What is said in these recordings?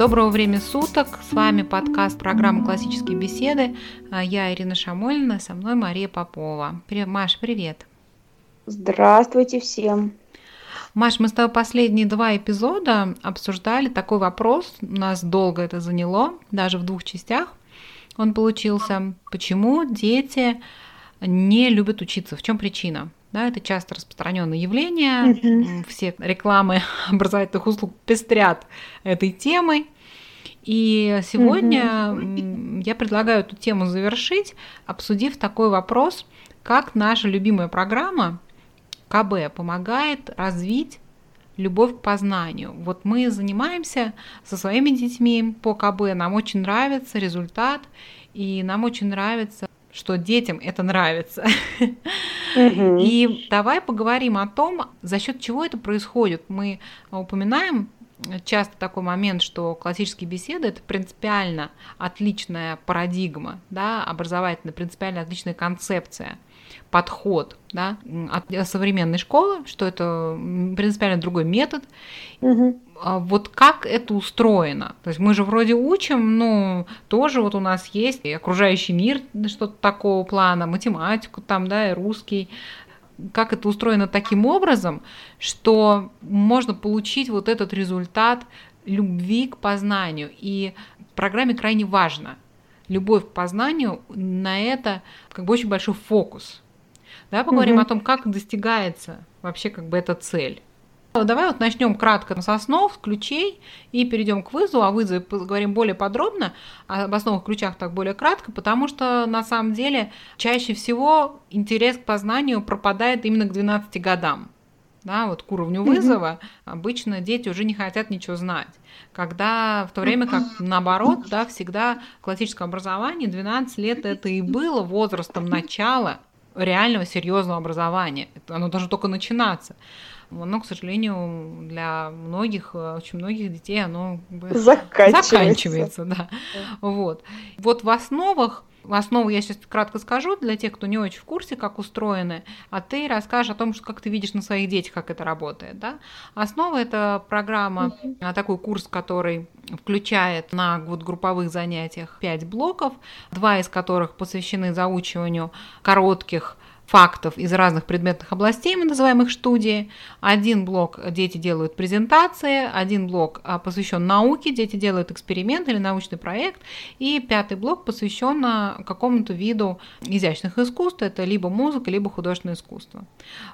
Доброго времени суток. С вами подкаст программы «Классические беседы». А, я Ирина Шамольна, со мной Мария Попова. Маш, привет. Здравствуйте всем. Маш, мы с тобой последние два эпизода обсуждали такой вопрос. У нас долго это заняло, даже в двух частях он получился. Почему дети не любят учиться? В чем причина? Да, это часто распространенное явление. Mm-hmm. Все рекламы образовательных услуг пестрят этой темой. И сегодня mm-hmm. я предлагаю эту тему завершить, обсудив такой вопрос, как наша любимая программа КБ помогает развить любовь к познанию. Вот мы занимаемся со своими детьми по КБ, нам очень нравится результат, и нам очень нравится что детям это нравится. И давай поговорим о том, за счет чего это происходит. Мы упоминаем часто такой момент, что классические беседы это принципиально отличная парадигма, да, образовательная, принципиально отличная концепция, подход да, от современной школы, что это принципиально другой метод. Угу. А вот как это устроено? То есть мы же вроде учим, но тоже вот у нас есть и окружающий мир, что-то такого плана, математику там, да, и русский. Как это устроено таким образом, что можно получить вот этот результат любви к познанию. И в программе крайне важно. Любовь к познанию, на это как бы очень большой фокус. Да, поговорим угу. о том, как достигается вообще как бы эта цель. Давай вот начнем кратко с основ, ключей и перейдем к вызову. О вызове поговорим более подробно, об основах ключах так более кратко, потому что на самом деле чаще всего интерес к познанию пропадает именно к 12 годам. Да, вот к уровню вызова mm-hmm. обычно дети уже не хотят ничего знать. Когда в то время как наоборот, да, всегда классическое образование 12 лет это и было возрастом начала реального серьезного образования. Оно должно только начинаться но, к сожалению, для многих, э, очень многих детей оно заканчивается. заканчивается да. Вот. вот в основах основу я сейчас кратко скажу для тех, кто не очень в курсе, как устроены, а ты расскажешь о том, что как ты видишь на своих детях, как это работает. Да? Основа – это программа, mm-hmm. такой курс, который включает на вот групповых занятиях 5 блоков, два из которых посвящены заучиванию коротких фактов из разных предметных областей, мы называем их студии. Один блок дети делают презентации, один блок а, посвящен науке, дети делают эксперимент или научный проект, и пятый блок посвящен а, какому-то виду изящных искусств, это либо музыка, либо художественное искусство.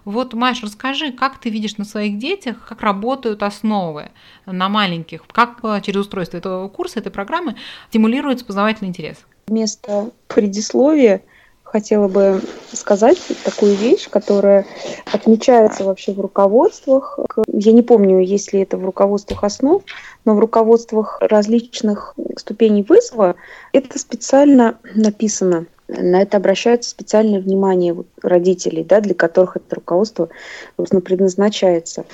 Вот, Маш, расскажи, как ты видишь на своих детях, как работают основы на маленьких, как а, через устройство этого курса, этой программы стимулируется познавательный интерес? Вместо предисловия хотела бы сказать такую вещь, которая отмечается вообще в руководствах. Я не помню, есть ли это в руководствах основ, но в руководствах различных ступеней вызова это специально написано. На это обращается специальное внимание родителей, да, для которых это руководство собственно, предназначается.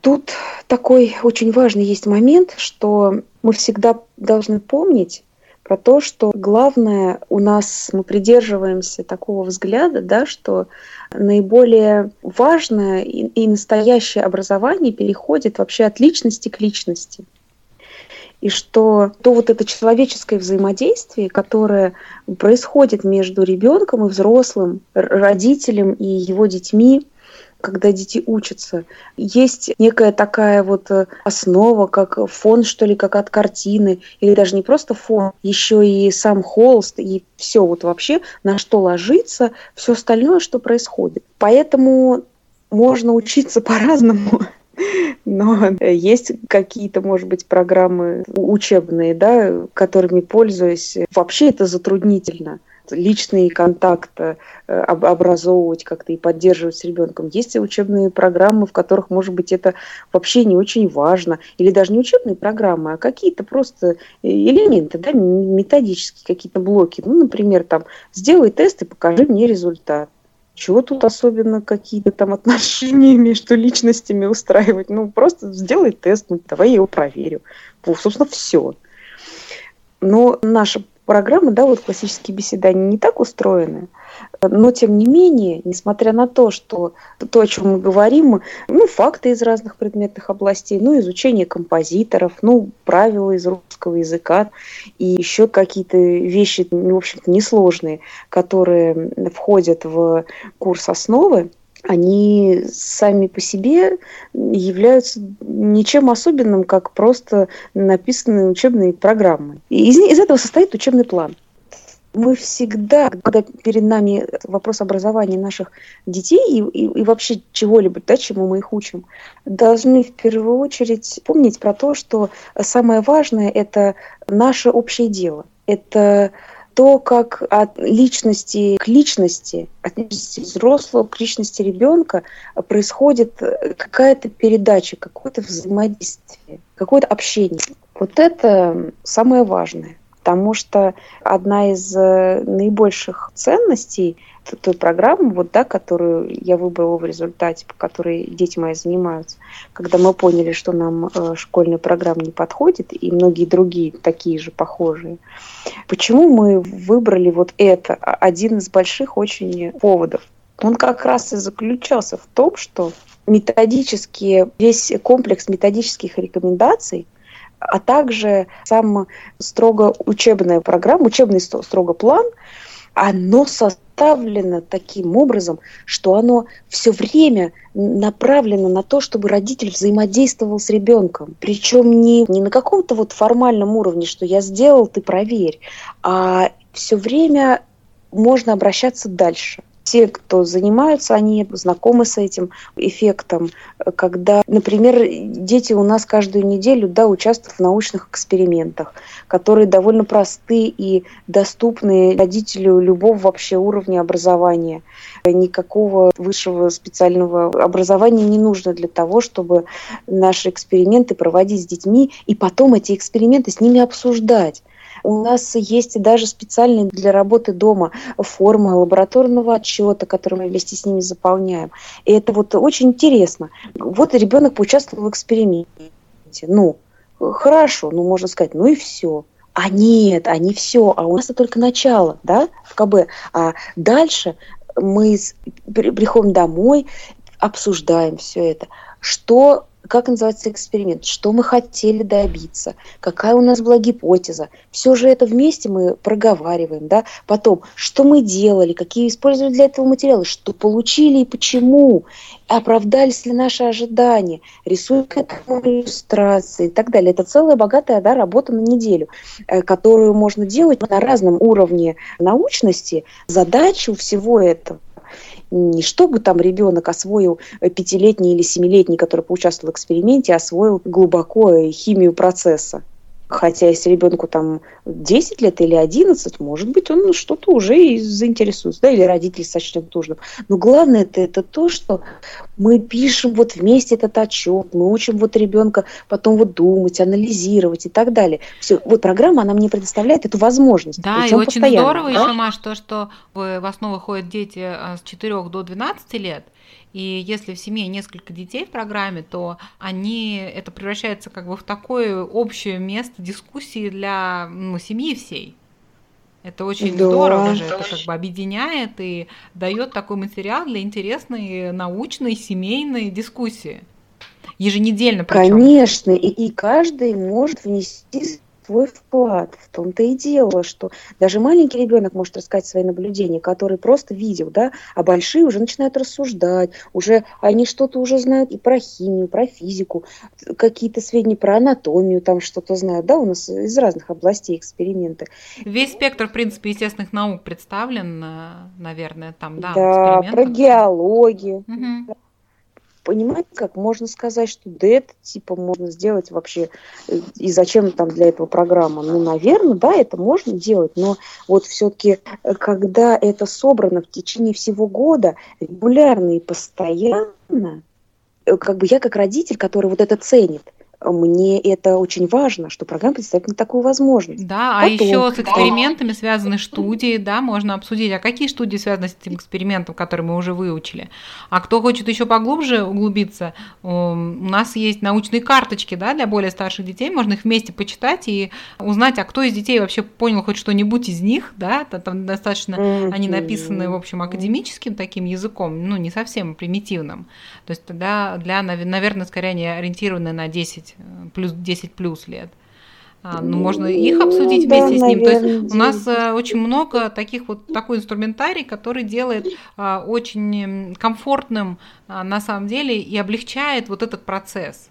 Тут такой очень важный есть момент, что мы всегда должны помнить, про то, что главное у нас, мы придерживаемся такого взгляда, да, что наиболее важное и, и настоящее образование переходит вообще от личности к личности. И что то вот это человеческое взаимодействие, которое происходит между ребенком и взрослым, родителем и его детьми, когда дети учатся. Есть некая такая вот э, основа, как фон, что ли, как от картины, или даже не просто фон, еще и сам холст, и все вот вообще, на что ложится, все остальное, что происходит. Поэтому можно учиться по-разному. Но есть какие-то, может быть, программы учебные, да, которыми пользуюсь. Вообще это затруднительно личный контакт э, образовывать как-то и поддерживать с ребенком. Есть учебные программы, в которых, может быть, это вообще не очень важно. Или даже не учебные программы, а какие-то просто элементы, да, методические какие-то блоки. Ну, например, там, сделай тест и покажи мне результат. Чего тут особенно какие-то там отношения между личностями устраивать? Ну, просто сделай тест, ну, давай я его проверю. Собственно, все. Но наша программы, да, вот классические беседы, они не так устроены. Но, тем не менее, несмотря на то, что то, о чем мы говорим, ну, факты из разных предметных областей, ну, изучение композиторов, ну, правила из русского языка и еще какие-то вещи, в общем-то, несложные, которые входят в курс основы, они сами по себе являются ничем особенным, как просто написанные учебные программы. И из, из этого состоит учебный план мы всегда, когда перед нами вопрос образования наших детей и, и, и вообще чего-либо, да, чему мы их учим, должны в первую очередь помнить про то, что самое важное – это наше общее дело. Это то, как от личности к личности, от личности взрослого к личности ребенка происходит какая-то передача, какое-то взаимодействие, какое-то общение. Вот это самое важное потому что одна из э, наибольших ценностей той программы, вот, да, которую я выбрала в результате, по которой дети мои занимаются, когда мы поняли, что нам э, школьная программа не подходит, и многие другие такие же похожие. Почему мы выбрали вот это? Один из больших очень поводов. Он как раз и заключался в том, что методические, весь комплекс методических рекомендаций – а также сам строго учебная программа, учебный строго план, оно составлено таким образом, что оно все время направлено на то, чтобы родитель взаимодействовал с ребенком. Причем не, не на каком-то вот формальном уровне, что я сделал, ты проверь, а все время можно обращаться дальше те, кто занимаются, они знакомы с этим эффектом, когда, например, дети у нас каждую неделю да, участвуют в научных экспериментах, которые довольно просты и доступны родителю любого вообще уровня образования. Никакого высшего специального образования не нужно для того, чтобы наши эксперименты проводить с детьми и потом эти эксперименты с ними обсуждать. У нас есть даже специальные для работы дома формы лабораторного отчета, которые мы вместе с ними заполняем. И это вот очень интересно. Вот ребенок поучаствовал в эксперименте. Ну, хорошо, ну можно сказать, ну и все. А нет, а не все, а у нас это только начало, да, в КБ. А дальше мы приходим домой, обсуждаем все это. Что как называется эксперимент, что мы хотели добиться, какая у нас была гипотеза. Все же это вместе мы проговариваем, да. Потом, что мы делали, какие использовали для этого материалы, что получили и почему, оправдались ли наши ожидания, рисуем к этому иллюстрации и так далее. Это целая богатая да, работа на неделю, э, которую можно делать на разном уровне научности. Задача у всего этого не чтобы там ребенок освоил пятилетний или семилетний, который поучаствовал в эксперименте, освоил глубоко химию процесса. Хотя если ребенку там 10 лет или 11, может быть, он что-то уже и заинтересуется, да, или родители сочтет нужным. Но главное это, это то, что мы пишем вот вместе этот отчет, мы учим вот ребенка потом вот думать, анализировать и так далее. Все, вот программа, она мне предоставляет эту возможность. Да, и очень здорово да? еще, Маш, то, что в основу ходят дети а, с 4 до 12 лет, и если в семье несколько детей в программе, то они это превращается как бы в такое общее место дискуссии для ну, семьи всей. Это очень да. здорово же, это как бы объединяет и дает такой материал для интересной научной семейной дискуссии. Еженедельно причем. Конечно, и, и каждый может внести свой вклад. В том-то и дело, что даже маленький ребенок может рассказать свои наблюдения, которые просто видел, да, а большие уже начинают рассуждать, уже они что-то уже знают и про химию, про физику, какие-то сведения про анатомию, там что-то знают, да, у нас из разных областей эксперименты. Весь спектр, в принципе, естественных наук представлен, э, наверное, там, да, Да, про геологию. Угу понимаете, как можно сказать, что да это типа можно сделать вообще, э, и зачем там для этого программа? Ну, наверное, да, это можно делать, но вот все-таки, э, когда это собрано в течение всего года, регулярно и постоянно, э, как бы я как родитель, который вот это ценит, мне это очень важно, что программа представляет мне такую возможность. Да, Потом, а еще с экспериментами связаны студии, да, можно обсудить, а какие студии связаны с этим экспериментом, который мы уже выучили. А кто хочет еще поглубже углубиться, у нас есть научные карточки, да, для более старших детей, можно их вместе почитать и узнать, а кто из детей вообще понял хоть что-нибудь из них, да, там достаточно mm-hmm. они написаны, в общем, академическим таким языком, ну, не совсем примитивным. То есть тогда для, наверное, скорее они ориентированы на 10 10, э, плюс 10 плюс лет. А, ну, можно их обсудить да, вместе с ним. Наверное, То есть у нас а, очень много таких вот такой инструментарий, который делает а, очень комфортным а, на самом деле и облегчает вот этот процесс.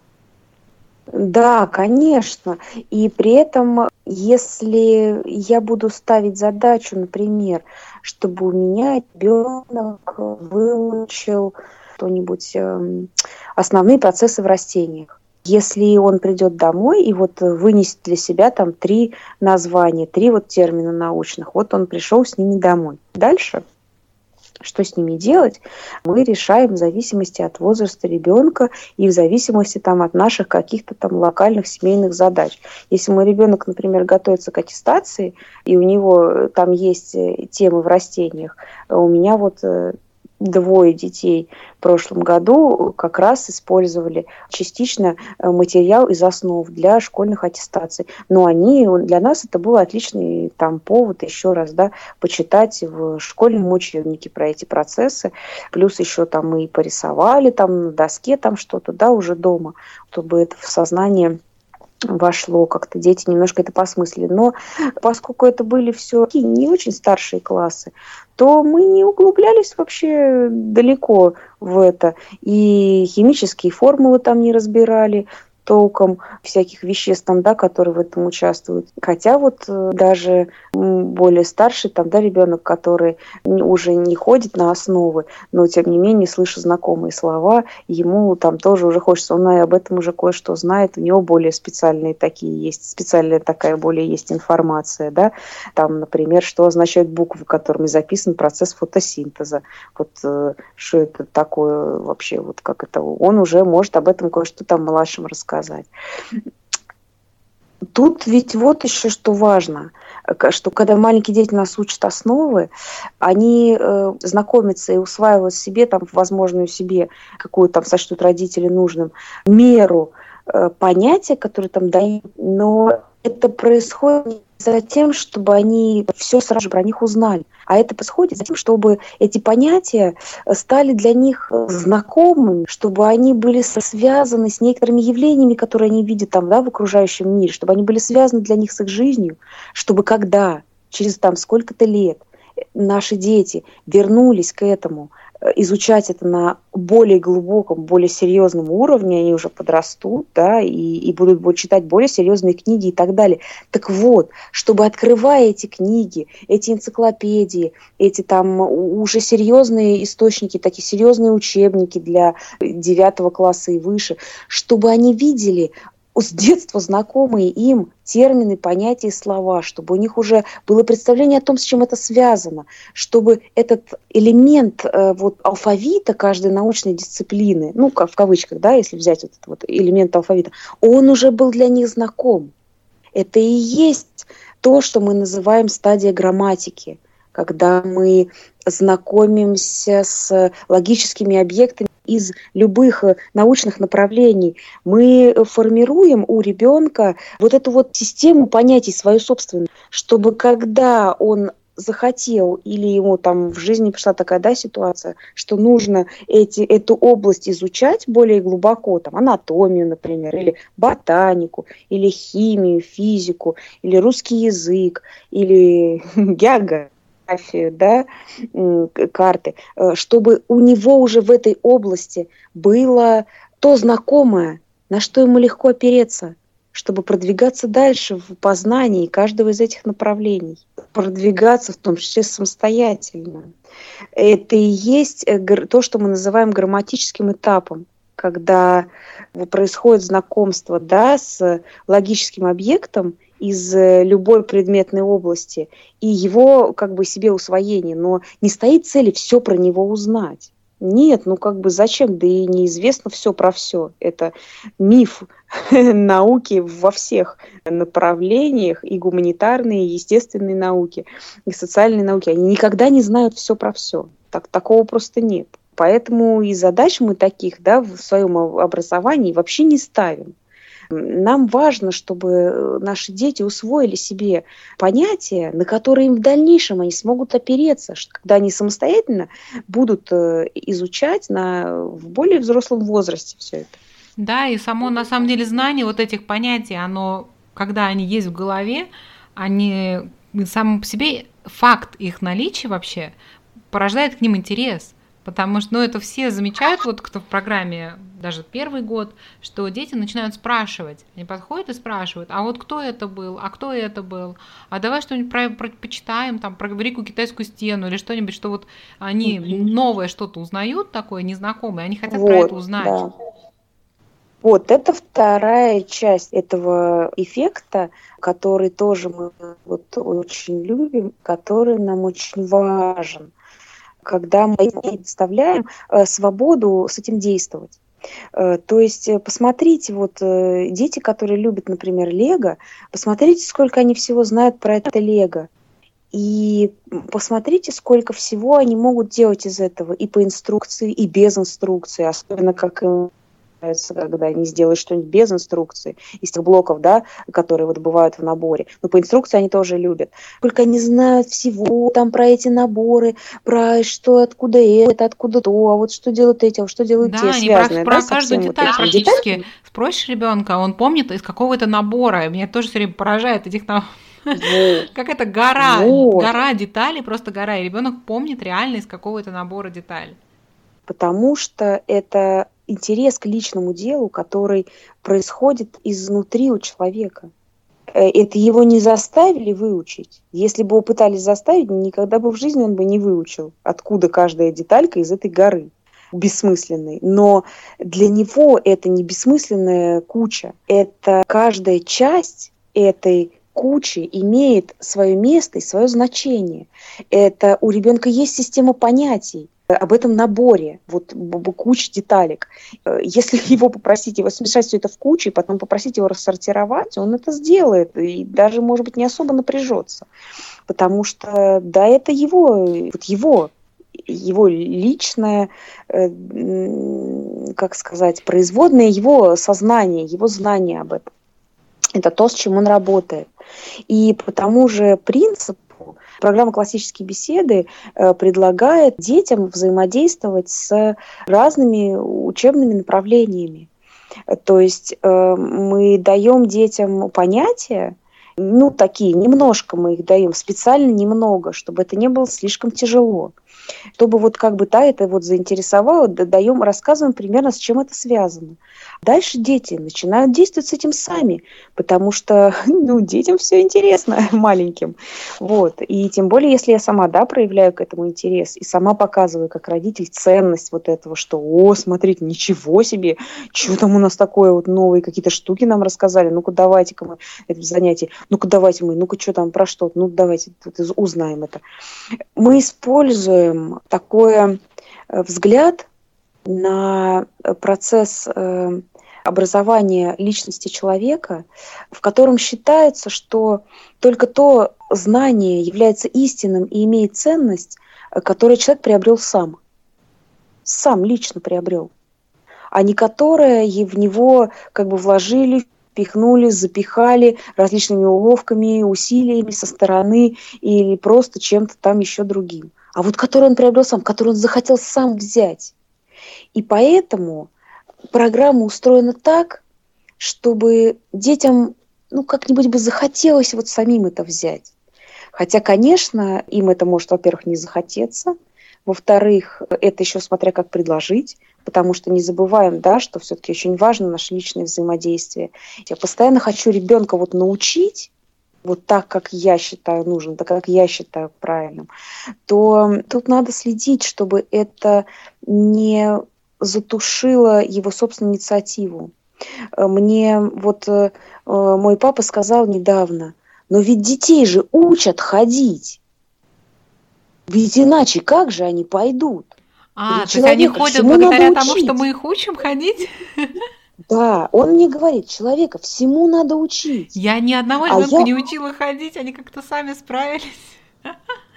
Да, конечно. И при этом, если я буду ставить задачу, например, чтобы у меня ребенок выучил что-нибудь эм, основные процессы в растениях, если он придет домой и вот вынесет для себя там три названия, три вот термина научных, вот он пришел с ними домой. Дальше что с ними делать, мы решаем в зависимости от возраста ребенка и в зависимости там, от наших каких-то там локальных семейных задач. Если мой ребенок, например, готовится к аттестации, и у него там есть темы в растениях, у меня вот э, двое детей в прошлом году как раз использовали частично э, материал из основ для школьных аттестаций. Но они, для нас это был отличный там повод еще раз да, почитать в школьном учебнике про эти процессы. Плюс еще там мы и порисовали там на доске там что-то, да, уже дома, чтобы это в сознание вошло, как-то дети немножко это посмыслили. Но поскольку это были все не очень старшие классы, то мы не углублялись вообще далеко в это. И химические формулы там не разбирали, толком всяких веществ, там, да, которые в этом участвуют. Хотя вот э, даже более старший там, да, ребенок, который уже не ходит на основы, но тем не менее слышит знакомые слова, ему там тоже уже хочется, он и об этом уже кое-что знает, у него более специальные такие есть, специальная такая более есть информация, да, там, например, что означают буквы, которыми записан процесс фотосинтеза, вот э, что это такое вообще, вот как это, он уже может об этом кое-что там младшим рассказать сказать. Тут ведь вот еще что важно, что когда маленькие дети нас учат основы, они э, знакомятся и усваивают себе там возможную себе какую там сочтут родители нужным меру э, понятия, которые там дают, но это происходит за тем, чтобы они все сразу же про них узнали. А это происходит за тем, чтобы эти понятия стали для них знакомыми, чтобы они были связаны с некоторыми явлениями, которые они видят там, да, в окружающем мире, чтобы они были связаны для них с их жизнью, чтобы когда через там сколько-то лет наши дети вернулись к этому, Э, изучать это на более глубоком, более серьезном уровне, они уже подрастут, да, и, и будут, будут читать более серьезные книги и так далее. Так вот, чтобы открывая эти книги, эти энциклопедии, эти там уже серьезные источники, такие серьезные учебники для девятого класса и выше, чтобы они видели с детства знакомые им термины, понятия и слова, чтобы у них уже было представление о том, с чем это связано, чтобы этот элемент э, вот, алфавита каждой научной дисциплины, ну, в кавычках, да, если взять вот этот вот элемент алфавита, он уже был для них знаком. Это и есть то, что мы называем стадия грамматики, когда мы знакомимся с логическими объектами из любых э, научных направлений, мы формируем у ребенка вот эту вот систему понятий свою собственную, чтобы когда он захотел или ему там в жизни пришла такая да, ситуация, что нужно эти, эту область изучать более глубоко, там анатомию, например, или ботанику, или химию, физику, или русский язык, или географию, фотографию, да, карты, э, чтобы у него уже в этой области было то знакомое, на что ему легко опереться, чтобы продвигаться дальше в познании каждого из этих направлений, продвигаться в том числе самостоятельно. Это и есть э, то, что мы называем грамматическим этапом, когда происходит знакомство да, с логическим объектом – из э, любой предметной области и его как бы себе усвоение, но не стоит цели все про него узнать. Нет, ну как бы зачем? Да и неизвестно все про все. Это миф науки во всех направлениях, и гуманитарные, и естественные науки, и социальные науки. Они никогда не знают все про все. Так, такого просто нет. Поэтому и задач мы таких да, в своем образовании вообще не ставим. Нам важно, чтобы э, наши дети усвоили себе понятия, на которые им в дальнейшем они смогут опереться, когда они самостоятельно будут э, изучать на, в более взрослом возрасте все это. Да, и само на самом деле знание вот этих понятий, оно, когда они есть в голове, они сам по себе факт их наличия вообще порождает к ним интерес. Потому что, ну, это все замечают, вот кто в программе, даже первый год, что дети начинают спрашивать. Они подходят и спрашивают, а вот кто это был, а кто это был, а давай что-нибудь про, про, почитаем, там, про Великую Китайскую стену или что-нибудь, что вот они новое что-то узнают такое, незнакомое, они хотят вот, про это узнать. Да. Вот, это вторая часть этого эффекта, который тоже мы вот очень любим, который нам очень важен когда мы предоставляем э, свободу с этим действовать. Э, то есть э, посмотрите, вот дети, которые любят, например, Лего, посмотрите, сколько они всего знают про это Лего. И посмотрите, сколько всего они могут делать из этого и по инструкции, и без инструкции, особенно как им нравится, когда они сделают что-нибудь без инструкции, из тех блоков, да, которые вот бывают в наборе. Но по инструкции они тоже любят. Только они знают всего там про эти наборы, про что, откуда это, откуда то, а вот что делают эти, а что делают да, те, они связанные. Про, да, про каждую деталь вот практически. Деталь? Спросишь ребенка, он помнит из какого это набора. Меня тоже все время поражает этих там как это гора, гора деталей, просто гора. И ребенок помнит реально из какого это набора деталей. Потому что это интерес к личному делу, который происходит изнутри у человека. Э, это его не заставили выучить. Если бы его пытались заставить, никогда бы в жизни он бы не выучил, откуда каждая деталька из этой горы бессмысленной. Но для него это не бессмысленная куча. Это каждая часть этой кучи имеет свое место и свое значение. Это у ребенка есть система понятий об этом наборе, вот куча деталек. Э, если его попросить, его смешать все это в кучу, и потом попросить его рассортировать, он это сделает, и даже, может быть, не особо напряжется. Потому что, да, это его, вот его его личное, э, как сказать, производное его сознание, его знание об этом. Это то, с чем он работает. И по тому же принципу Программа «Классические беседы» э, предлагает детям взаимодействовать с разными учебными направлениями. То есть э, мы даем детям понятия, ну, такие, немножко мы их даем, специально немного, чтобы это не было слишком тяжело чтобы вот как бы та это вот заинтересовало, даем, рассказываем примерно, с чем это связано. Дальше дети начинают действовать с этим сами, потому что ну, детям все интересно, маленьким. Вот. И тем более, если я сама да, проявляю к этому интерес и сама показываю как родитель ценность вот этого, что, о, смотрите, ничего себе, что там у нас такое вот новые какие-то штуки нам рассказали, ну-ка давайте-ка мы это занятие, ну-ка давайте мы, ну-ка что там, про что, ну давайте узнаем это. Мы используем такой э, взгляд на процесс э, образования личности человека, в котором считается, что только то знание является истинным и имеет ценность, которое человек приобрел сам. Сам лично приобрел. А не которое в него как бы вложили, пихнули, запихали различными уловками, усилиями со стороны или просто чем-то там еще другим. А вот который он приобрел сам, который он захотел сам взять. И поэтому программа устроена так, чтобы детям ну, как-нибудь бы захотелось вот самим это взять. Хотя, конечно, им это может, во-первых, не захотеться, во-вторых, это еще смотря как предложить, потому что не забываем, да, что все-таки очень важно наше личное взаимодействие. Я постоянно хочу ребенка вот научить, вот так, как я считаю нужным, так как я считаю правильным, то тут надо следить, чтобы это не затушило его собственную инициативу. Мне вот э, мой папа сказал недавно, но ведь детей же учат ходить. Ведь иначе как же они пойдут? А, то есть они ходят благодаря тому, что мы их учим ходить? Да, он мне говорит, человека всему надо учить. Я ни одного а ребенка я... не учила ходить, они как-то сами справились.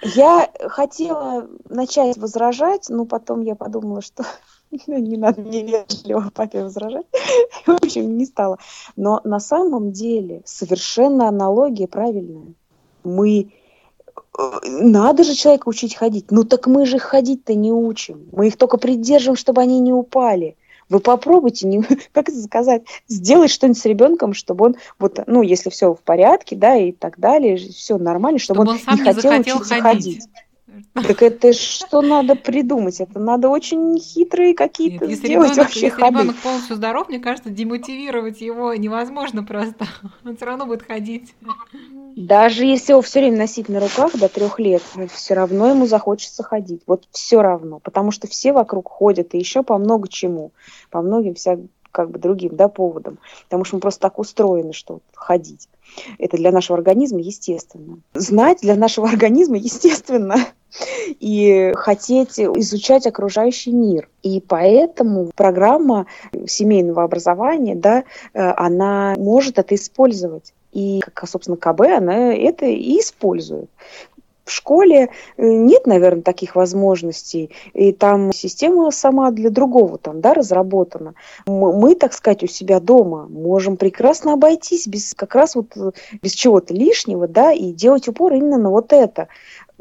Я хотела начать возражать, но потом я подумала, что ну, не надо мне вежливо папе возражать. В общем, не стала. Но на самом деле совершенно аналогия правильная. Мы э, надо же человека учить ходить. Ну так мы же ходить-то не учим. Мы их только придерживаем, чтобы они не упали. Вы попробуйте, не, как это сказать, сделать что-нибудь с ребенком, чтобы он, вот, ну, если все в порядке, да, и так далее, все нормально, чтобы, чтобы он, он не хотел учиться ходить. ходить. Так это что надо придумать? Это надо очень хитрые какие-то Нет, сделать ребенок, вообще если ребенок полностью здоров, мне кажется, демотивировать его невозможно просто. Он все равно будет ходить. Даже если его все время носить на руках до трех лет, все равно ему захочется ходить. Вот все равно. Потому что все вокруг ходят, и еще по много чему. По многим вся как бы другим да, поводам. Потому что мы просто так устроены, что ходить. Это для нашего организма естественно. Знать для нашего организма естественно и хотеть изучать окружающий мир. И поэтому программа семейного образования, да, э, она может это использовать. И, как, собственно, КБ, она это и использует. В школе э, нет, наверное, таких возможностей, и там система сама для другого там, да, разработана. Мы, мы, так сказать, у себя дома можем прекрасно обойтись без как раз вот э, без чего-то лишнего, да, и делать упор именно на вот это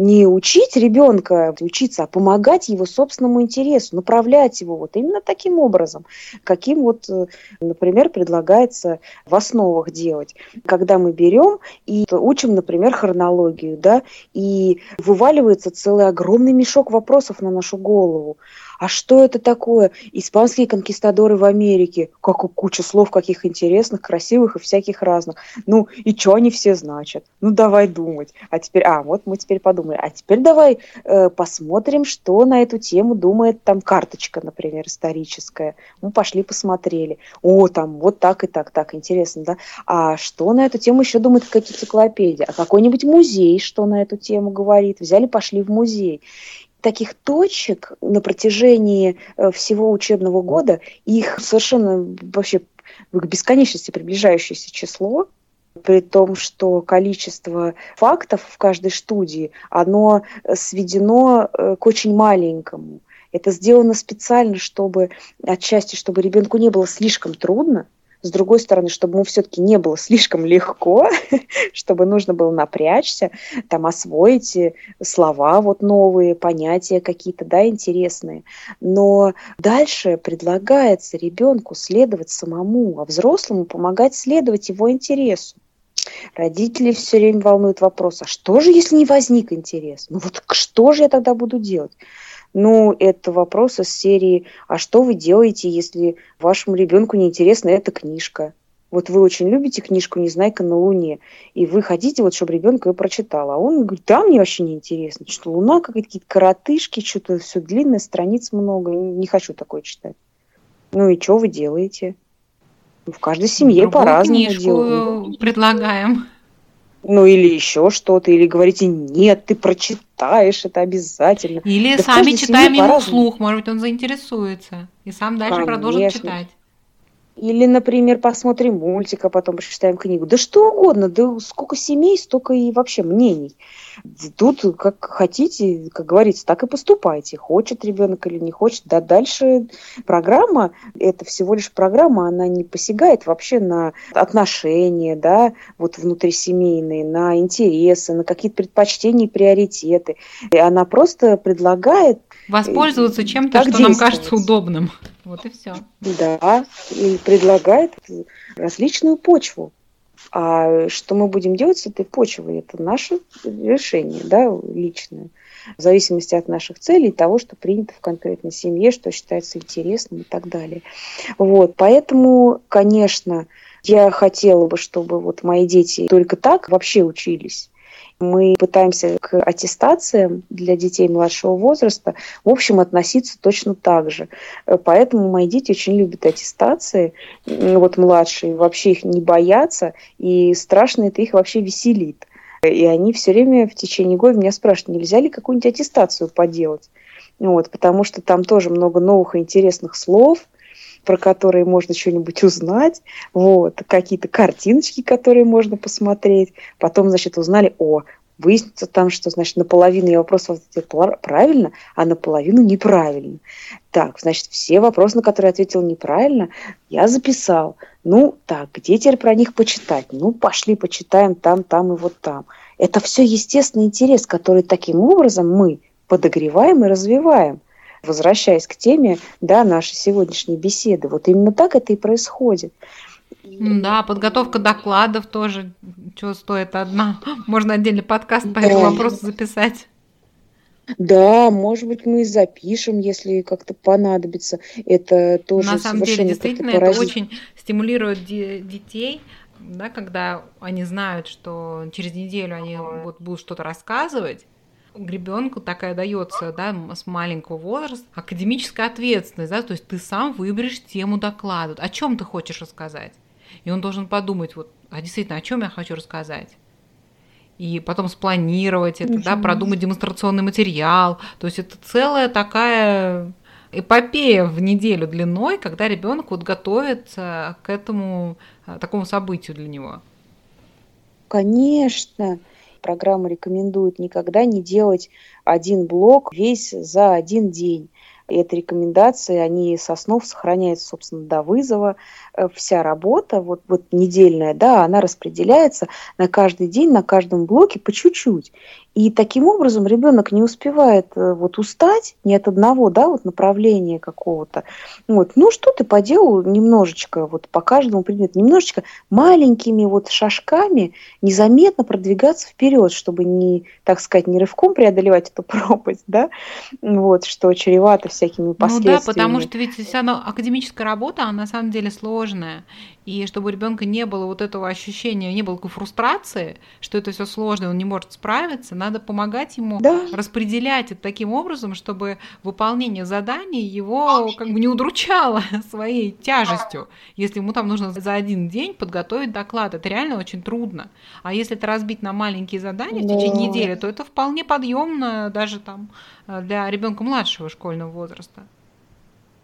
не учить ребенка учиться, а помогать его собственному интересу, направлять его вот именно таким образом, каким вот, э, например, предлагается в основах делать. Когда мы берем и учим, например, хронологию, да, и вываливается целый огромный мешок вопросов на нашу голову а что это такое? Испанские конкистадоры в Америке. Как куча слов каких интересных, красивых и всяких разных. Ну, и что они все значат? Ну, давай думать. А теперь, а, вот мы теперь подумали. А теперь давай э, посмотрим, что на эту тему думает там карточка, например, историческая. Мы пошли посмотрели. О, там вот так и так, так, интересно, да? А что на эту тему еще думает какая-то энциклопедия? А какой-нибудь музей, что на эту тему говорит? Взяли, пошли в музей таких точек на протяжении э, всего учебного года, их совершенно вообще к бесконечности приближающееся число, при том, что количество фактов в каждой студии, оно сведено э, к очень маленькому. Это сделано специально, чтобы отчасти, чтобы ребенку не было слишком трудно, с другой стороны, чтобы ему все-таки не было слишком легко, чтобы нужно было напрячься, там освоить э, слова вот новые, понятия какие-то, да, интересные. Но дальше предлагается ребенку следовать самому, а взрослому помогать следовать его интересу. Родители все время волнуют вопрос, а что же, если не возник интерес? Ну вот что же я тогда буду делать? Ну, это вопрос из серии «А что вы делаете, если вашему ребенку неинтересна эта книжка?» Вот вы очень любите книжку «Незнайка на Луне», и вы хотите, вот, чтобы ребенок ее прочитал. А он говорит, да, мне вообще не интересно. Что Луна, какие-то коротышки, что-то все длинное, страниц много. Не хочу такое читать. Ну и что вы делаете? В каждой семье по-разному делают. предлагаем ну или еще что-то, или говорите, нет, ты прочитаешь это обязательно. Или да сами читаем ему вслух, может быть, он заинтересуется и сам дальше Конечно. продолжит читать. Или, например, посмотрим мультик, а потом прочитаем книгу. Да что угодно, да сколько семей, столько и вообще мнений. Тут как хотите, как говорится, так и поступайте. Хочет ребенок или не хочет. Да дальше программа, это всего лишь программа, она не посягает вообще на отношения, да, вот внутрисемейные, на интересы, на какие-то предпочтения и приоритеты. И она просто предлагает Воспользоваться чем-то, что нам кажется удобным. Вот и все. Да, и предлагает различную почву. А что мы будем делать с этой почвой, это наше решение, да, личное. В зависимости от наших целей, того, что принято в конкретной семье, что считается интересным и так далее. Вот, поэтому, конечно, я хотела бы, чтобы вот мои дети только так вообще учились мы пытаемся к аттестациям для детей младшего возраста, в общем, относиться точно так же. Поэтому мои дети очень любят аттестации, вот младшие, вообще их не боятся, и страшно это их вообще веселит. И они все время в течение года меня спрашивают, нельзя ли какую-нибудь аттестацию поделать. Вот, потому что там тоже много новых и интересных слов, про которые можно что-нибудь узнать, вот, какие-то картиночки, которые можно посмотреть. Потом, значит, узнали, о, выяснится там, что, значит, наполовину я вопрос ответил правильно, а наполовину неправильно. Так, значит, все вопросы, на которые ответил неправильно, я записал. Ну, так, где теперь про них почитать? Ну, пошли почитаем там, там и вот там. Это все естественный интерес, который таким образом мы подогреваем и развиваем. Возвращаясь к теме да, нашей сегодняшней беседы, вот именно так это и происходит. Да, подготовка докладов тоже, чего стоит одна. Можно отдельный подкаст по этому вопросу записать. Да, может быть, мы и запишем, если как-то понадобится. Это тоже На самом деле, действительно, это очень стимулирует детей, да, когда они знают, что через неделю они вот будут что-то рассказывать, ребенку такая дается, да, с маленького возраста, академическая ответственность, да, то есть ты сам выберешь тему доклада, о чем ты хочешь рассказать. И он должен подумать, вот, а действительно, о чем я хочу рассказать. И потом спланировать это, да, продумать демонстрационный материал. То есть это целая такая эпопея в неделю длиной, когда ребенок вот готовится к этому а, такому событию для него. Конечно. Программа рекомендует никогда не делать один блок весь за один день. И эти рекомендации, они со снов сохраняются, собственно, до вызова. Э, вся работа, вот, вот недельная, да, она распределяется на каждый день, на каждом блоке по чуть-чуть. И таким образом ребенок не успевает э, вот устать ни от одного, да, вот направления какого-то. Вот. Ну, что ты поделал немножечко, вот по каждому предмету, немножечко маленькими вот шажками незаметно продвигаться вперед, чтобы не, так сказать, не рывком преодолевать эту пропасть, да, вот, что чревато всякими последствиями. Ну да, потому что ведь вся академическая работа, она на самом деле сложная. И чтобы у ребенка не было вот этого ощущения, не было такой фрустрации, что это все сложно, он не может справиться, надо помогать ему да. распределять это таким образом, чтобы выполнение заданий его как бы не удручало своей тяжестью. Если ему там нужно за один день подготовить доклад, это реально очень трудно. А если это разбить на маленькие задания да. в течение недели, то это вполне подъемно даже там э, для ребенка младшего школьного возраста.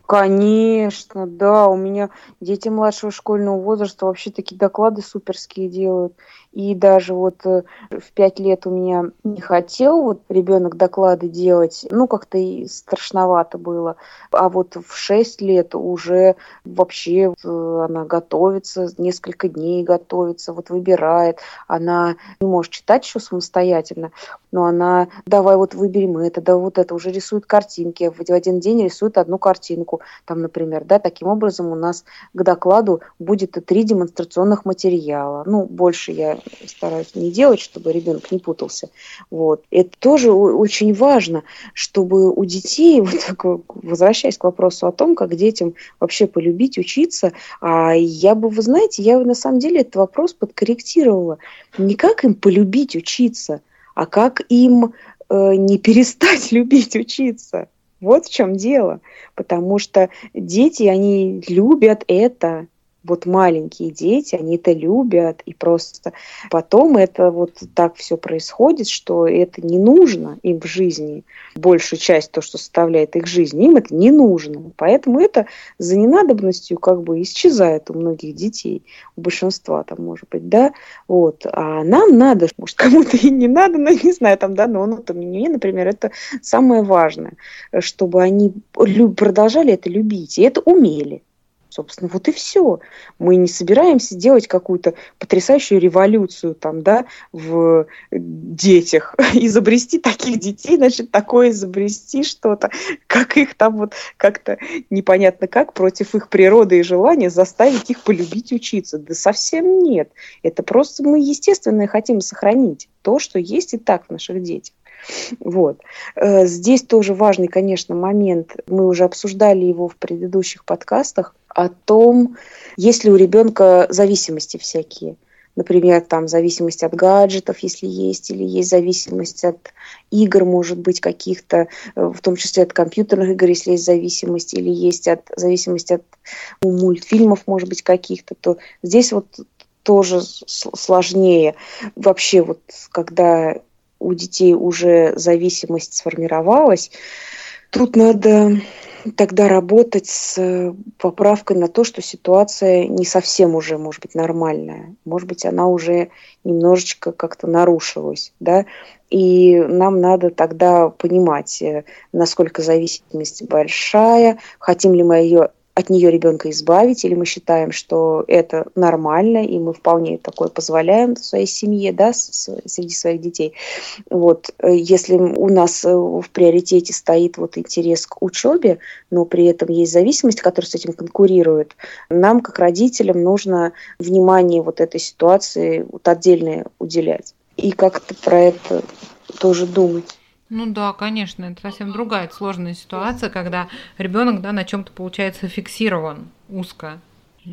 Конечно, да, у меня дети младшего школьного возраста вообще такие доклады суперские делают. И даже вот э, в пять лет у меня не хотел вот ребенок доклады делать, ну как-то и страшновато было. А вот в шесть лет уже вообще э, она готовится, несколько дней готовится, вот выбирает. Она не может читать еще самостоятельно, но она, давай вот выберем это, да вот это, уже рисует картинки, в один день рисует одну картинку, там, например, да, таким образом у нас к докладу будет три демонстрационных материала. Ну, больше я стараюсь не делать, чтобы ребенок не путался. Вот. Это тоже очень важно, чтобы у детей, вот, возвращаясь к вопросу о том, как детям вообще полюбить учиться, а я бы, вы знаете, я на самом деле этот вопрос подкорректировала. Не как им полюбить учиться, а как им э, не перестать любить учиться. Вот в чем дело. Потому что дети, они любят это вот маленькие дети, они это любят, и просто потом это вот так все происходит, что это не нужно им в жизни. Большую часть, то, что составляет их жизнь, им это не нужно. Поэтому это за ненадобностью как бы исчезает у многих детей, у большинства там, может быть, да, вот. А нам надо, может, кому-то и не надо, но не знаю, там, да, но ну, то мне, например, это самое важное, чтобы они продолжали это любить, и это умели. Собственно, вот и все. Мы не собираемся делать какую-то потрясающую революцию там, да, в детях. Изобрести таких детей, значит, такое изобрести что-то, как их там вот как-то непонятно как против их природы и желания заставить их полюбить учиться. Да совсем нет. Это просто мы, естественно, хотим сохранить то, что есть и так в наших детях. Вот. Э, здесь тоже важный, конечно, момент. Мы уже обсуждали его в предыдущих подкастах о том, есть ли у ребенка зависимости всякие. Например, там зависимость от гаджетов, если есть, или есть зависимость от игр, может быть, каких-то, э, в том числе от компьютерных игр, если есть зависимость, или есть от, зависимость от мультфильмов, может быть, каких-то, то здесь вот тоже сложнее. Вообще вот, когда у детей уже зависимость сформировалась, Тут надо тогда работать с э, поправкой на то, что ситуация не совсем уже, может быть, нормальная. Может быть, она уже немножечко как-то нарушилась, да, и нам надо тогда понимать, э, насколько зависимость большая, хотим ли мы ее от нее ребенка избавить, или мы считаем, что это нормально, и мы вполне такое позволяем в своей семье, да, среди своих детей. Вот. Если у нас э, в приоритете стоит вот интерес к учебе, но при этом есть зависимость, которая с этим конкурирует, нам, как родителям, нужно внимание вот этой ситуации вот отдельно уделять. И как-то про это тоже думать. Ну да, конечно, это совсем другая сложная ситуация, когда ребенок да, на чем-то получается фиксирован узко.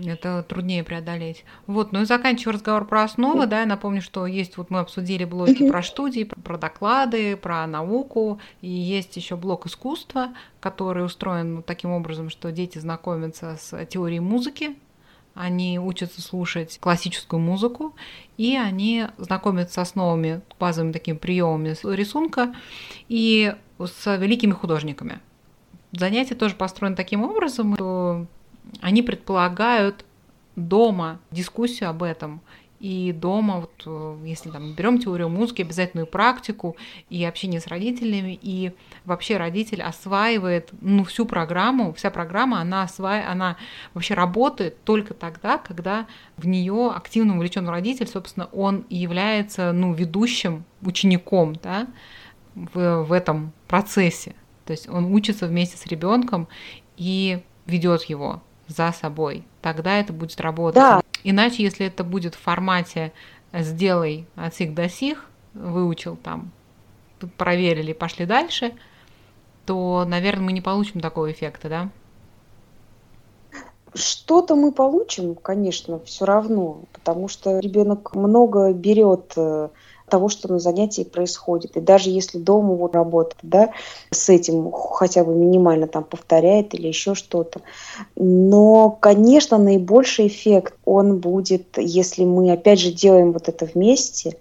Это труднее преодолеть. Вот, ну и заканчивая разговор про основы, да, я напомню, что есть, вот мы обсудили блоки про студии, про доклады, про науку, и есть еще блок искусства, который устроен таким образом, что дети знакомятся с теорией музыки, они учатся слушать классическую музыку, и они знакомятся с основами, базовыми такими приемами рисунка и с великими художниками. Занятия тоже построены таким образом, что они предполагают дома дискуссию об этом и дома, вот, э, если там берем теорию музыки, обязательную практику и общение с родителями, и вообще родитель осваивает ну, всю программу, вся программа, она, осва... она вообще работает только тогда, когда в нее активно увлечен родитель, собственно, он является ну, ведущим учеником да, в, в этом процессе. То есть он учится вместе с ребенком и ведет его за собой. Тогда это будет работать. Да. Иначе, если это будет в формате «сделай от сих до сих», выучил там, проверили, пошли дальше, то, наверное, мы не получим такого эффекта, да? Что-то мы получим, конечно, все равно, потому что ребенок много берет э, того, что на занятии происходит. И даже если дома вот работает, да, с этим хотя бы минимально там повторяет или еще что-то. Но, конечно, наибольший эффект он будет, если мы опять же делаем вот это вместе.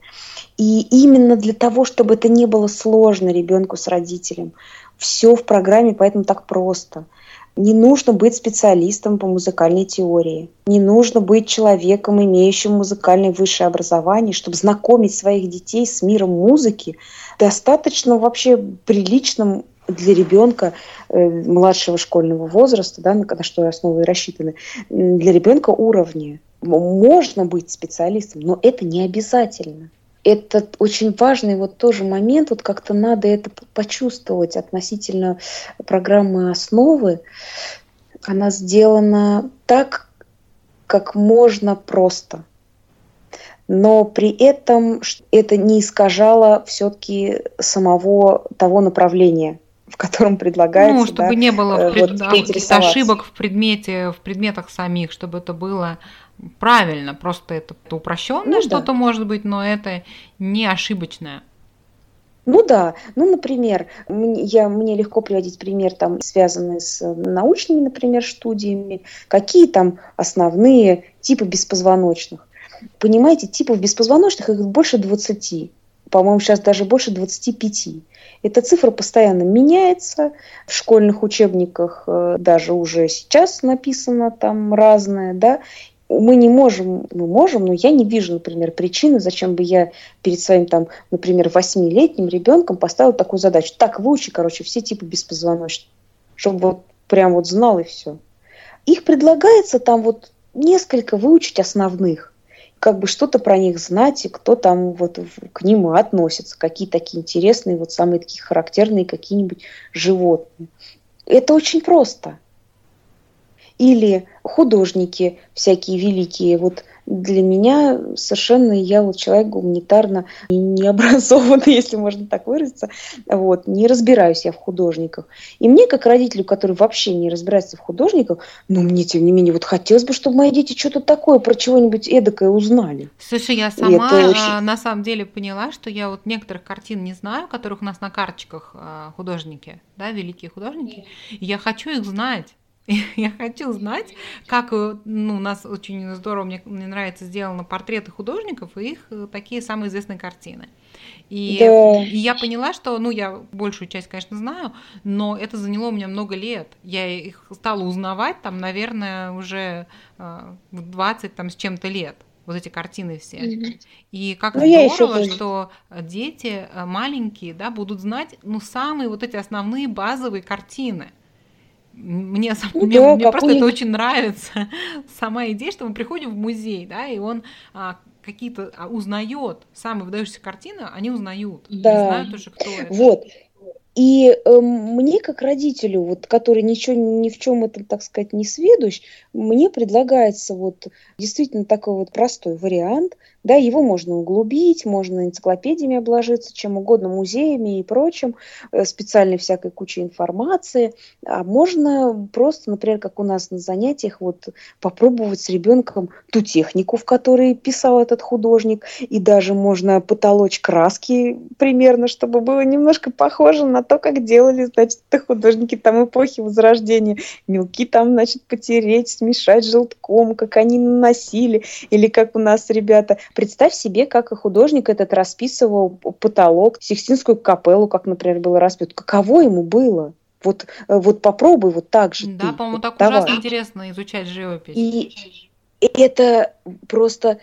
И именно для того, чтобы это не было сложно ребенку с родителем, все в программе, поэтому так просто – не нужно быть специалистом по музыкальной теории. Не нужно быть человеком, имеющим музыкальное высшее образование, чтобы знакомить своих детей с миром музыки. Достаточно вообще приличным для ребенка э, младшего школьного возраста, да, на, на что основы рассчитаны, для ребенка уровня. Можно быть специалистом, но это не обязательно это очень важный вот тоже момент, вот как-то надо это почувствовать относительно программы основы. Она сделана так, как можно просто. Но при этом это не искажало все-таки самого того направления, в котором предлагается. Ну, чтобы да, не было э, пред... вот, ошибок в предмете, в предметах самих, чтобы это было правильно, просто это упрощенное ну, что-то да. может быть, но это не ошибочное. Ну да, ну, например, я, мне легко приводить пример, там, связанный с научными, например, студиями, какие там основные типы беспозвоночных. Понимаете, типов беспозвоночных их больше 20, по-моему, сейчас даже больше 25. Эта цифра постоянно меняется. В школьных учебниках э, даже уже сейчас написано там разное, да, мы не можем, мы можем, но я не вижу, например, причины, зачем бы я перед своим, там, например, восьмилетним ребенком поставила такую задачу. Так, выучи, короче, все типы беспозвоночных, чтобы вот прям вот знал и все. Их предлагается там вот несколько выучить основных, как бы что-то про них знать, и кто там вот к ним относится, какие такие интересные, вот самые такие характерные какие-нибудь животные. Это очень просто или художники всякие великие. Вот для меня совершенно я вот человек гуманитарно необразованный, если можно так выразиться, вот, не разбираюсь я в художниках. И мне, как родителю, который вообще не разбирается в художниках, но мне, тем не менее, вот хотелось бы, чтобы мои дети что-то такое про чего-нибудь эдакое узнали. Слушай, я сама очень... А, на самом деле поняла, что я вот некоторых картин не знаю, которых у нас на карточках а, художники, да, великие художники, и я хочу их знать. Я хочу знать, как э, ну, у нас очень здорово, мне, мне нравится, сделано портреты художников и их э, такие самые известные картины. И, да. и я поняла, что, ну, я большую часть, конечно, знаю, но это заняло у меня много лет. Я их стала узнавать, там, наверное, уже э, 20 там, с чем-то лет вот эти картины все. Mm-hmm. И как ну, здорово, что дети маленькие, да, будут знать, ну, самые вот эти основные базовые картины. Мне, ну, мне, да, мне просто это очень нравится, сама идея, что мы приходим в музей, да, и он а, какие-то а, узнает, самые выдающиеся картины, они узнают, да. знают уже, кто это. Вот. И э, мне, как родителю, вот, который ничего ни в чем этом, так сказать, не сведущ, мне предлагается вот действительно такой вот простой вариант – да, его можно углубить, можно энциклопедиями обложиться, чем угодно, музеями и прочим, э, специальной всякой кучей информации. А можно просто, например, как у нас на занятиях, вот попробовать с ребенком ту технику, в которой писал этот художник, и даже можно потолочь краски примерно, чтобы было немножко похоже на то, как делали, значит, художники там эпохи Возрождения. Мелки там, значит, потереть, смешать желтком, как они наносили, или как у нас ребята Представь себе, как и художник этот расписывал потолок, Сикстинскую капеллу, как, например, было распят. Каково ему было? Вот, э, вот попробуй вот так же. Да, по-моему, так давай. ужасно интересно изучать живопись. И это просто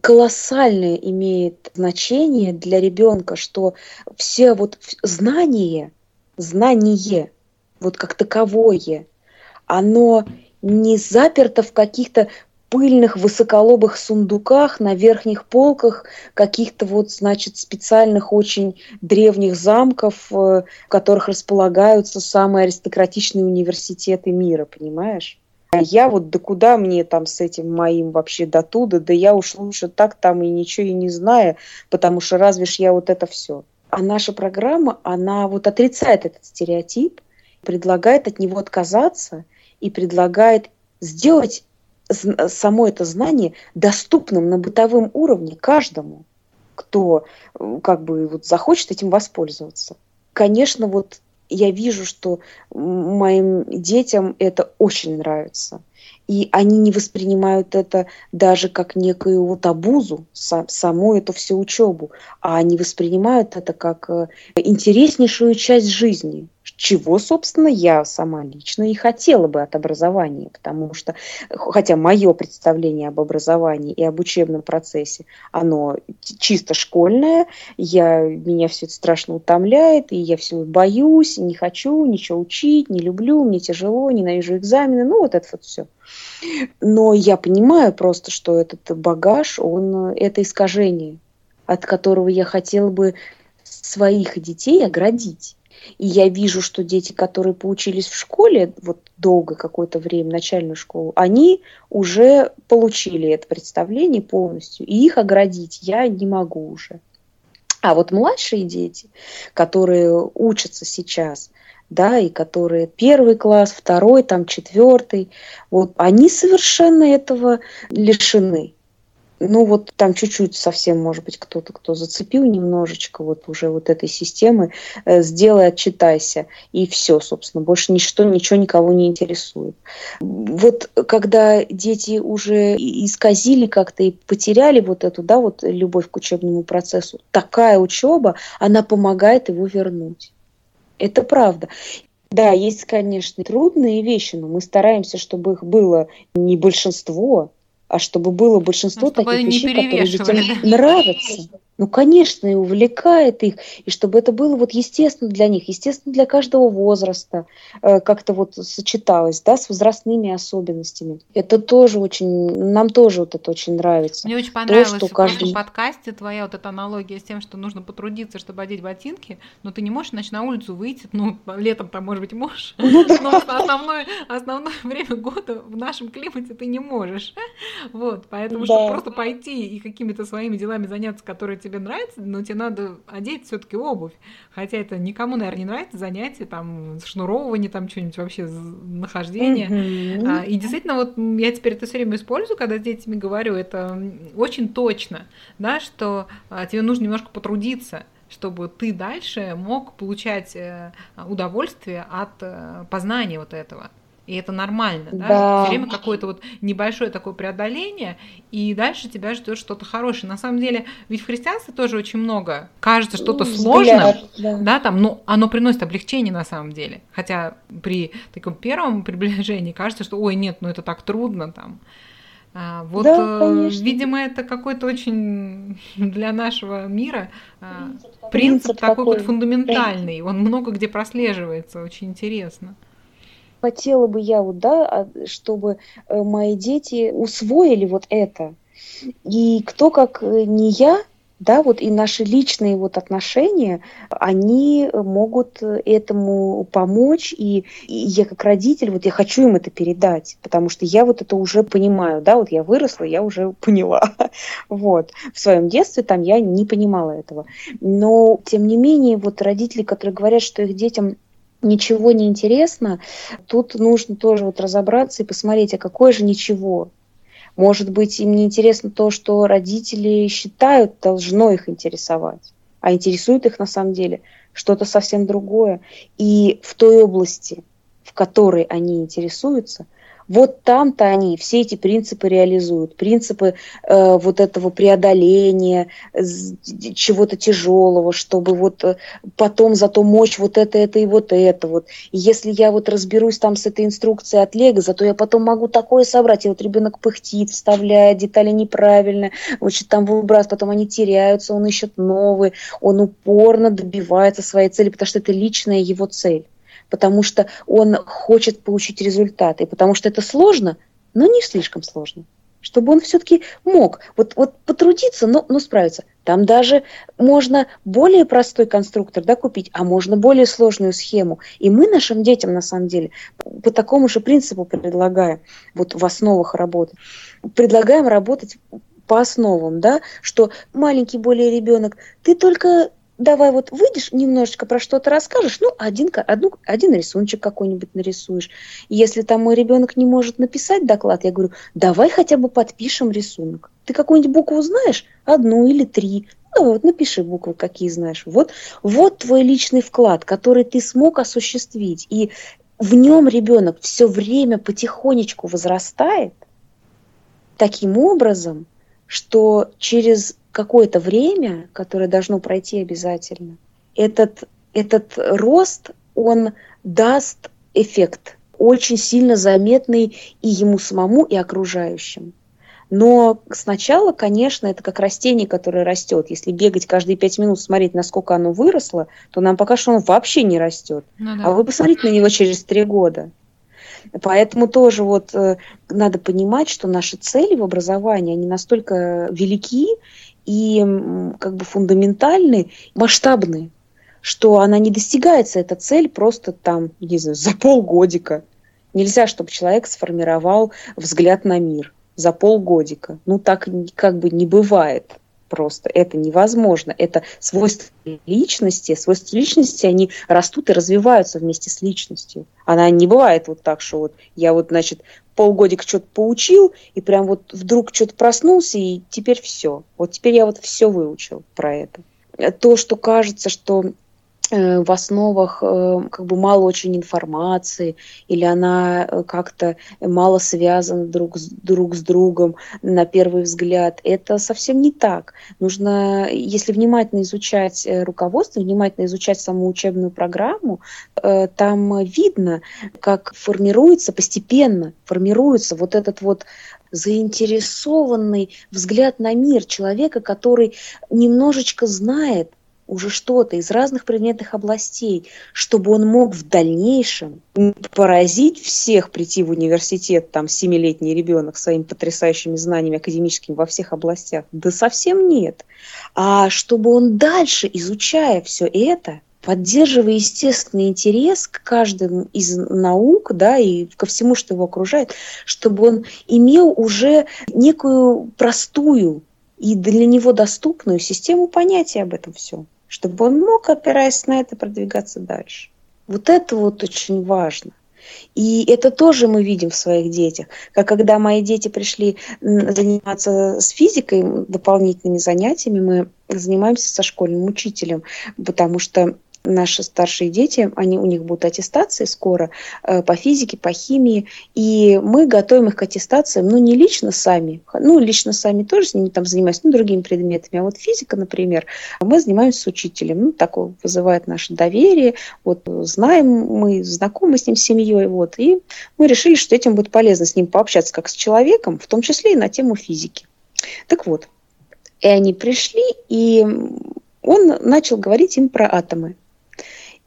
колоссальное имеет значение для ребенка, что все вот знание, знание, вот как таковое, оно не заперто в каких-то пыльных высоколобых сундуках на верхних полках каких-то вот, значит, специальных очень древних замков, э, в которых располагаются самые аристократичные университеты мира, понимаешь? А я вот, да куда мне там с этим моим вообще до туда, да я уж лучше так там и ничего и не знаю, потому что разве ж я вот это все. А наша программа, она вот отрицает этот стереотип, предлагает от него отказаться и предлагает сделать само это знание доступным на бытовом уровне каждому, кто э, как бы вот захочет этим воспользоваться. Конечно, вот я вижу, что моим детям это очень нравится. И они не воспринимают это даже как некую вот обузу, саму эту всю учебу, а они воспринимают это как э, интереснейшую часть жизни, чего, собственно, я сама лично и хотела бы от образования, потому что, хотя мое представление об образовании и об учебном процессе, оно чисто школьное, я, меня все это страшно утомляет, и я все боюсь, не хочу ничего учить, не люблю, мне тяжело, ненавижу экзамены, ну вот это вот все. Но я понимаю просто, что этот багаж, он это искажение, от которого я хотела бы своих детей оградить. И я вижу, что дети, которые поучились в школе вот долго какое-то время, начальную школу, они уже получили это представление полностью, и их оградить я не могу уже. А вот младшие дети, которые учатся сейчас, да, и которые первый класс, второй, там четвертый, вот они совершенно этого лишены ну вот там чуть-чуть совсем, может быть, кто-то, кто зацепил немножечко вот уже вот этой системы, э, сделай, отчитайся, и все, собственно, больше ничто, ничего никого не интересует. Вот когда дети уже исказили как-то и потеряли вот эту, да, вот любовь к учебному процессу, такая учеба, она помогает его вернуть. Это правда. Да, есть, конечно, трудные вещи, но мы стараемся, чтобы их было не большинство, а чтобы было большинство ну, таких вещей, которые детям нравятся. Ну, конечно, и увлекает их, и чтобы это было вот естественно для них, естественно для каждого возраста, э, как-то вот сочеталось, да, с возрастными особенностями. Это тоже очень, нам тоже вот это очень нравится. Мне очень понравилось То, что в каждый... подкасте твоя вот эта аналогия с тем, что нужно потрудиться, чтобы одеть ботинки, но ты не можешь, значит, на улицу выйти, ну, летом там, может быть, можешь, ну но основное, основное время года в нашем климате ты не можешь. Вот, поэтому, чтобы просто пойти и какими-то своими делами заняться, которые тебе нравится, но тебе надо одеть все-таки обувь. Хотя это никому, наверное, не нравится занятие, там, шнуровывание, там, что-нибудь вообще, нахождение. Mm-hmm. А, и действительно, вот я теперь это все время использую, когда с детьми говорю, это очень точно, да, что а, тебе нужно немножко потрудиться чтобы ты дальше мог получать э, удовольствие от э, познания вот этого. И это нормально, да? Да. Все время какое-то вот небольшое такое преодоление, и дальше тебя ждет что-то хорошее. На самом деле, ведь в христианстве тоже очень много. Кажется что-то сложным, да. да, там, ну, оно приносит облегчение на самом деле. Хотя при таком первом приближении кажется, что, ой, нет, ну это так трудно там. А, вот, Да, э, конечно. видимо, это какой-то очень для нашего мира принцип, Принцип такой вот такой, фундаментальный. Он много где прослеживается, очень интересно. Хотела бы я вот, да, а, чтобы э, мои дети усвоили вот это. И кто как э, не я, да, вот и наши личные вот отношения, они могут э, этому помочь, и, и я как родитель, вот я хочу им это передать, потому что я вот это уже понимаю, да, вот я выросла, я уже поняла, вот. В своем детстве там я не понимала этого. Но, тем не менее, вот родители, которые говорят, что их детям ничего не интересно, тут нужно тоже вот разобраться и посмотреть, а какое же ничего. Может быть, им не интересно то, что родители считают должно их интересовать, а интересует их на самом деле что-то совсем другое. И в той области, в которой они интересуются, вот там-то они все эти принципы реализуют. Принципы э, вот этого преодоления, чего-то тяжелого, чтобы вот э, потом зато мочь вот это, это и вот это вот. И если я вот разберусь там с этой инструкцией от Лего, зато я потом могу такое собрать. И вот ребенок пыхтит, вставляет детали неправильно, что там выбрасывает, потом они теряются, он ищет новые, он упорно добивается своей цели, потому что это личная его цель потому что он хочет получить результат, и потому что это сложно, но не слишком сложно, чтобы он все-таки мог вот, вот потрудиться, но, но справиться. Там даже можно более простой конструктор да, купить, а можно более сложную схему. И мы нашим детям, на самом деле, по такому же принципу предлагаем вот в основах работать. Предлагаем работать по основам, да, что маленький более ребенок, ты только давай вот выйдешь, немножечко про что-то расскажешь, ну, один, одну, один рисуночек какой-нибудь нарисуешь. Если там мой ребенок не может написать доклад, я говорю, давай хотя бы подпишем рисунок. Ты какую-нибудь букву знаешь? Одну или три. Ну, вот напиши буквы, какие знаешь. Вот, вот твой личный вклад, который ты смог осуществить. И в нем ребенок все время потихонечку возрастает таким образом, что через какое-то время, которое должно пройти обязательно, этот, этот рост, он даст эффект, очень сильно заметный и ему самому, и окружающим. Но сначала, конечно, это как растение, которое растет. Если бегать каждые пять минут, смотреть, насколько оно выросло, то нам пока что оно вообще не растет. Ну А да. вы посмотрите на него через три года. Поэтому тоже вот э, надо понимать, что наши цели в образовании, они настолько велики и как бы фундаментальны, масштабны, что она не достигается, эта цель, просто там, не знаю, за полгодика. Нельзя, чтобы человек сформировал взгляд на мир за полгодика. Ну, так как бы не бывает просто. Это невозможно. Это свойства личности. Свойства личности, они растут и развиваются вместе с личностью. Она не бывает вот так, что вот я вот, значит, полгодика что-то поучил, и прям вот вдруг что-то проснулся, и теперь все. Вот теперь я вот все выучил про это. То, что кажется, что в основах э, как бы мало очень информации, или она э, как-то мало связана друг с, друг с другом на первый взгляд. Это совсем не так. Нужно, если внимательно изучать э, руководство, внимательно изучать саму учебную программу, э, там видно, как формируется постепенно, формируется вот этот вот заинтересованный взгляд на мир человека, который немножечко знает уже что-то из разных предметных областей, чтобы он мог в дальнейшем не поразить всех, прийти в университет, там, семилетний ребенок своими потрясающими знаниями академическими во всех областях. Да совсем нет. А чтобы он дальше, изучая все это, поддерживая естественный интерес к каждому из наук, да, и ко всему, что его окружает, чтобы он имел уже некую простую и для него доступную систему понятия об этом всем, чтобы он мог, опираясь на это, продвигаться дальше. Вот это вот очень важно. И это тоже мы видим в своих детях. Как когда мои дети пришли заниматься с физикой, дополнительными занятиями, мы занимаемся со школьным учителем, потому что наши старшие дети, они, у них будут аттестации скоро э, по физике, по химии, и мы готовим их к аттестациям, ну, не лично сами, ну, лично сами тоже с ними там занимаемся, ну, другими предметами, а вот физика, например, мы занимаемся с учителем, ну, такое вызывает наше доверие, вот знаем мы, знакомы с ним, с семьей, вот, и мы решили, что этим будет полезно с ним пообщаться как с человеком, в том числе и на тему физики. Так вот, и они пришли, и он начал говорить им про атомы.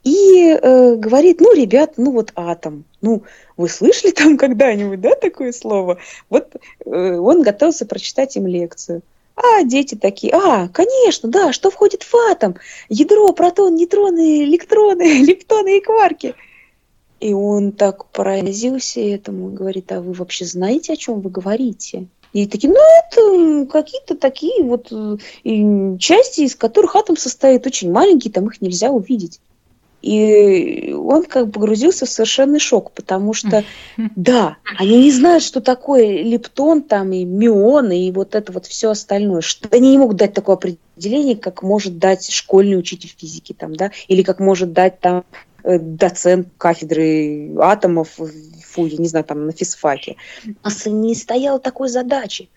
И э, говорит, ну, ребят, ну вот атом. Ну, вы слышали там когда-нибудь, да, такое слово? Вот э, он готовился прочитать им лекцию. А дети такие, а, конечно, да, что входит в атом? Ядро, протон, нейтроны, электроны, лептоны и кварки. И он так поразился этому, говорит, а вы вообще знаете, о чем вы говорите? И такие, ну, это какие-то такие вот э, части, из которых атом состоит, очень маленькие, там их нельзя увидеть. И он как бы погрузился в совершенный шок, потому что, да, они не знают, что такое лептон там и мионы и вот это вот все остальное. Что они не могут дать такое определение, как может дать школьный учитель физики там, да, или как может дать там э, доцент кафедры атомов, фу, я не знаю, там на физфаке. У нас не стояло такой задачи.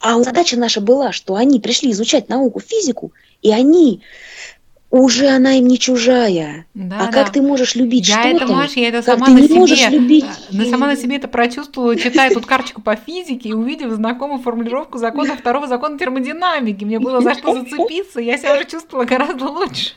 А задача наша была, что они пришли изучать науку, физику, и они уже она им не чужая. Да, а да. как ты можешь любить я что-то? Это, Маш, я это сама на себе, любить... на сама на себе это прочувствовала, читая тут карточку по физике и увидев знакомую формулировку закона второго закона термодинамики. Мне было за что зацепиться, я себя уже чувствовала гораздо лучше.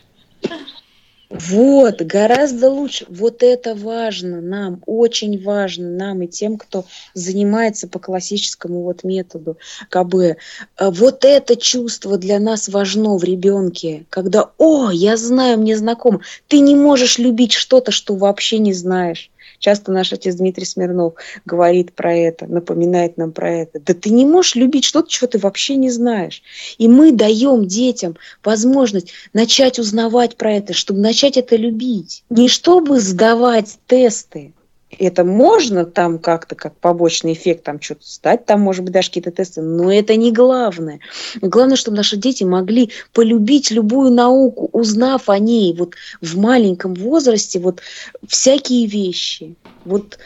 Вот, гораздо лучше. Вот это важно нам, очень важно нам и тем, кто занимается по классическому вот методу КБ. А вот это чувство для нас важно в ребенке, когда, о, я знаю, мне знакомо. Ты не можешь любить что-то, что вообще не знаешь. Часто наш отец Дмитрий Смирнов говорит про это, напоминает нам про это. Да ты не можешь любить что-то, чего ты вообще не знаешь. И мы даем детям возможность начать узнавать про это, чтобы начать это любить. Не чтобы сдавать тесты, это можно там как-то, как побочный эффект, там что-то стать, там, может быть, даже какие-то тесты, но это не главное. Главное, чтобы наши дети могли полюбить любую науку, узнав о ней вот в маленьком возрасте, вот всякие вещи. Вот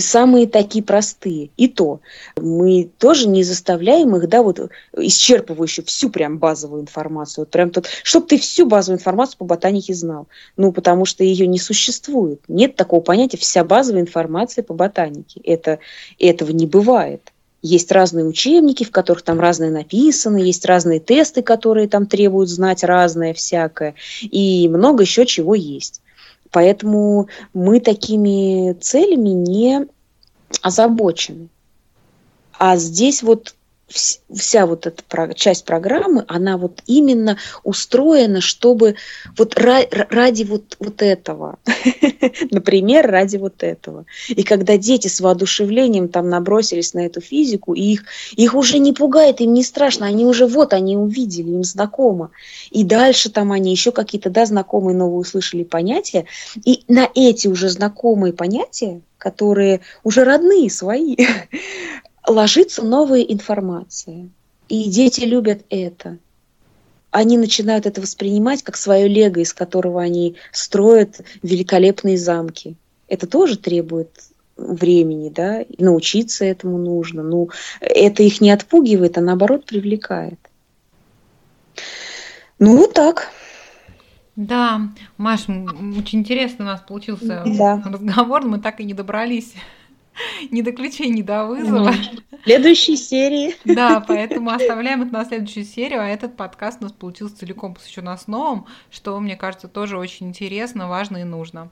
самые такие простые. И то мы тоже не заставляем их, да, вот исчерпывающую всю прям базовую информацию. Вот прям тут, чтобы ты всю базовую информацию по ботанике знал. Ну, потому что ее не существует. Нет такого понятия вся базовая информация по ботанике. Это, этого не бывает. Есть разные учебники, в которых там разное написано, есть разные тесты, которые там требуют знать разное всякое, и много еще чего есть. Поэтому мы такими целями не озабочены. А здесь вот вся вот эта часть программы, она вот именно устроена, чтобы вот ради вот, вот этого, например, ради вот этого. И когда дети с воодушевлением там набросились на эту физику, и их, их уже не пугает, им не страшно, они уже вот, они увидели, им знакомо. И дальше там они еще какие-то, да, знакомые новые услышали понятия, и на эти уже знакомые понятия, которые уже родные, свои, ложится новая информация. И дети любят это. Они начинают это воспринимать как свое лего, из которого они строят великолепные замки. Это тоже требует времени, да, и научиться этому нужно. Ну, это их не отпугивает, а наоборот привлекает. Ну, вот так. Да, Маш, очень интересно у нас получился да. разговор, мы так и не добрались ни до ключей, ни до вызова. Следующей серии. Да, поэтому оставляем это на следующую серию, а этот подкаст у нас получился целиком посвящен основам, что, мне кажется, тоже очень интересно, важно и нужно.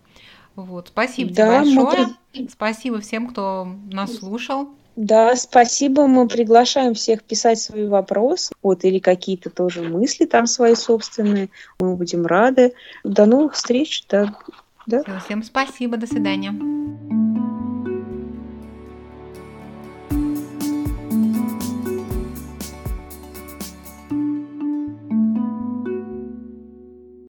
Вот, спасибо да, тебе большое. Мы... Спасибо всем, кто нас слушал. Да, спасибо. Мы приглашаем всех писать свои вопросы, вот, или какие-то тоже мысли там свои собственные. Мы будем рады. До новых встреч. Да. Да. Всем спасибо. До свидания.